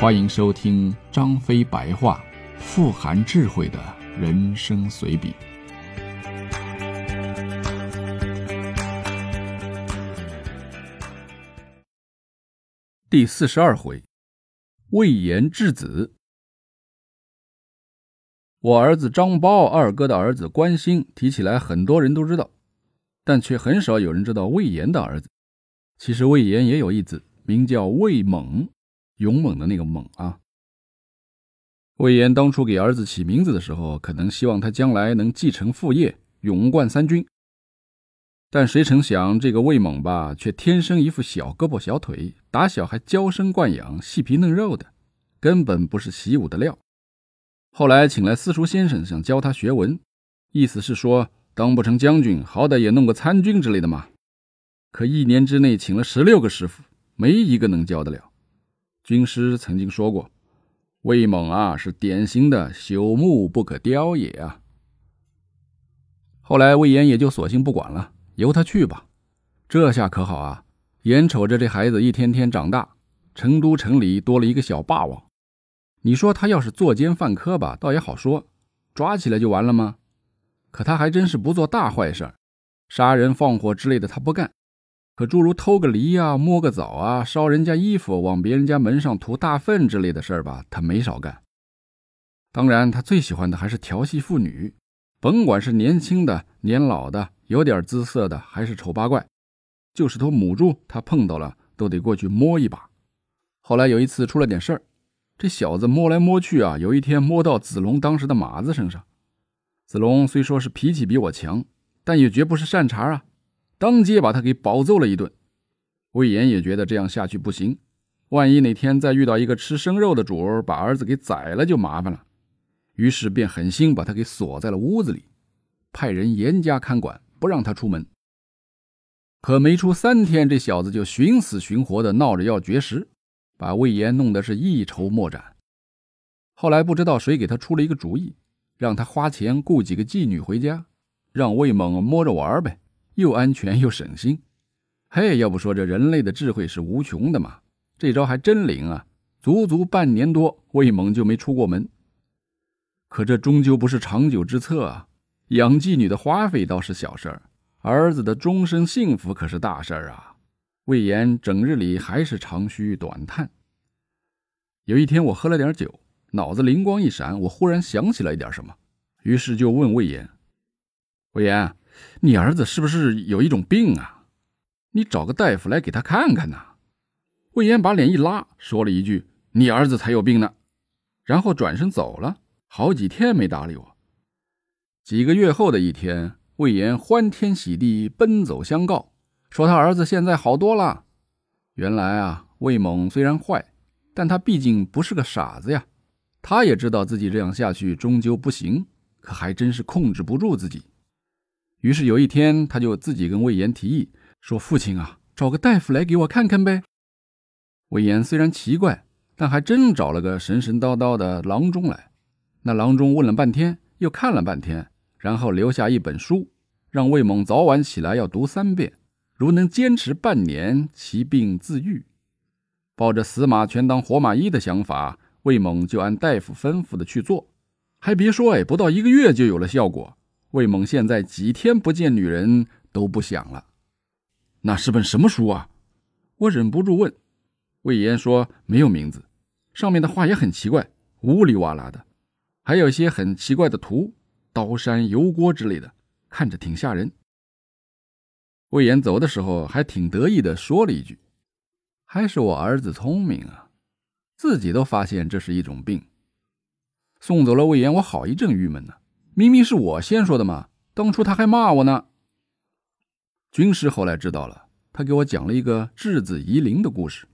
欢迎收听张飞白话，富含智慧的人生随笔。第四十二回，魏延质子。我儿子张苞，二哥的儿子关兴，提起来很多人都知道，但却很少有人知道魏延的儿子。其实魏延也有一子，名叫魏猛。勇猛的那个猛啊！魏延当初给儿子起名字的时候，可能希望他将来能继承父业，勇冠三军。但谁成想，这个魏猛吧，却天生一副小胳膊小腿，打小还娇生惯养，细皮嫩肉的，根本不是习武的料。后来请来私塾先生，想教他学文，意思是说，当不成将军，好歹也弄个参军之类的嘛。可一年之内，请了十六个师傅，没一个能教得了。军师曾经说过：“魏猛啊，是典型的朽木不可雕也啊。”后来魏延也就索性不管了，由他去吧。这下可好啊，眼瞅着这孩子一天天长大，成都城里多了一个小霸王。你说他要是作奸犯科吧，倒也好说，抓起来就完了吗？可他还真是不做大坏事，杀人放火之类的他不干。可诸如偷个梨啊、摸个枣啊、烧人家衣服、往别人家门上涂大粪之类的事儿吧，他没少干。当然，他最喜欢的还是调戏妇女，甭管是年轻的、年老的、有点姿色的，还是丑八怪，就是头母猪，他碰到了都得过去摸一把。后来有一次出了点事儿，这小子摸来摸去啊，有一天摸到子龙当时的马子身上。子龙虽说是脾气比我强，但也绝不是善茬啊。当街把他给暴揍了一顿，魏延也觉得这样下去不行，万一哪天再遇到一个吃生肉的主儿，把儿子给宰了就麻烦了，于是便狠心把他给锁在了屋子里，派人严加看管，不让他出门。可没出三天，这小子就寻死寻活的闹着要绝食，把魏延弄得是一筹莫展。后来不知道谁给他出了一个主意，让他花钱雇几个妓女回家，让魏猛摸着玩呗。又安全又省心，嘿，要不说这人类的智慧是无穷的嘛？这招还真灵啊！足足半年多，魏猛就没出过门。可这终究不是长久之策啊！养妓女的花费倒是小事儿，儿子的终身幸福可是大事儿啊！魏延整日里还是长吁短叹。有一天，我喝了点酒，脑子灵光一闪，我忽然想起来一点什么，于是就问魏延：“魏延。”你儿子是不是有一种病啊？你找个大夫来给他看看呐。魏延把脸一拉，说了一句：“你儿子才有病呢。”然后转身走了，好几天没搭理我。几个月后的一天，魏延欢天喜地奔走相告，说他儿子现在好多了。原来啊，魏猛虽然坏，但他毕竟不是个傻子呀。他也知道自己这样下去终究不行，可还真是控制不住自己。于是有一天，他就自己跟魏延提议说：“父亲啊，找个大夫来给我看看呗。”魏延虽然奇怪，但还真找了个神神叨叨的郎中来。那郎中问了半天，又看了半天，然后留下一本书，让魏猛早晚起来要读三遍。如能坚持半年，其病自愈。抱着死马全当活马医的想法，魏猛就按大夫吩咐的去做。还别说，哎，不到一个月就有了效果。魏猛现在几天不见女人都不想了，那是本什么书啊？我忍不住问。魏延说没有名字，上面的话也很奇怪，乌里哇啦的，还有一些很奇怪的图，刀山油锅之类的，看着挺吓人。魏延走的时候还挺得意的，说了一句：“还是我儿子聪明啊，自己都发现这是一种病。”送走了魏延，我好一阵郁闷呢。明明是我先说的嘛，当初他还骂我呢。军师后来知道了，他给我讲了一个质子夷陵的故事，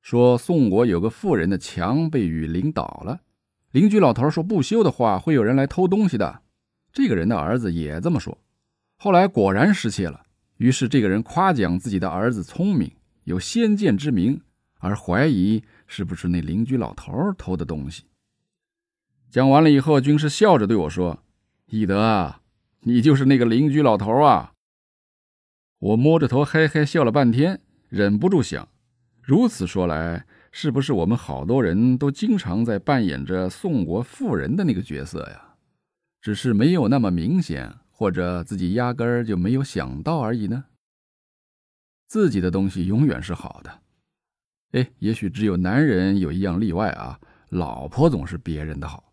说宋国有个富人的墙被雨淋倒了，邻居老头说不修的话会有人来偷东西的。这个人的儿子也这么说，后来果然失窃了。于是这个人夸奖自己的儿子聪明，有先见之明，而怀疑是不是那邻居老头偷的东西。讲完了以后，军师笑着对我说：“翼德啊，你就是那个邻居老头啊。”我摸着头嘿嘿笑了半天，忍不住想：如此说来，是不是我们好多人都经常在扮演着宋国富人的那个角色呀？只是没有那么明显，或者自己压根儿就没有想到而已呢？自己的东西永远是好的。哎，也许只有男人有一样例外啊，老婆总是别人的好。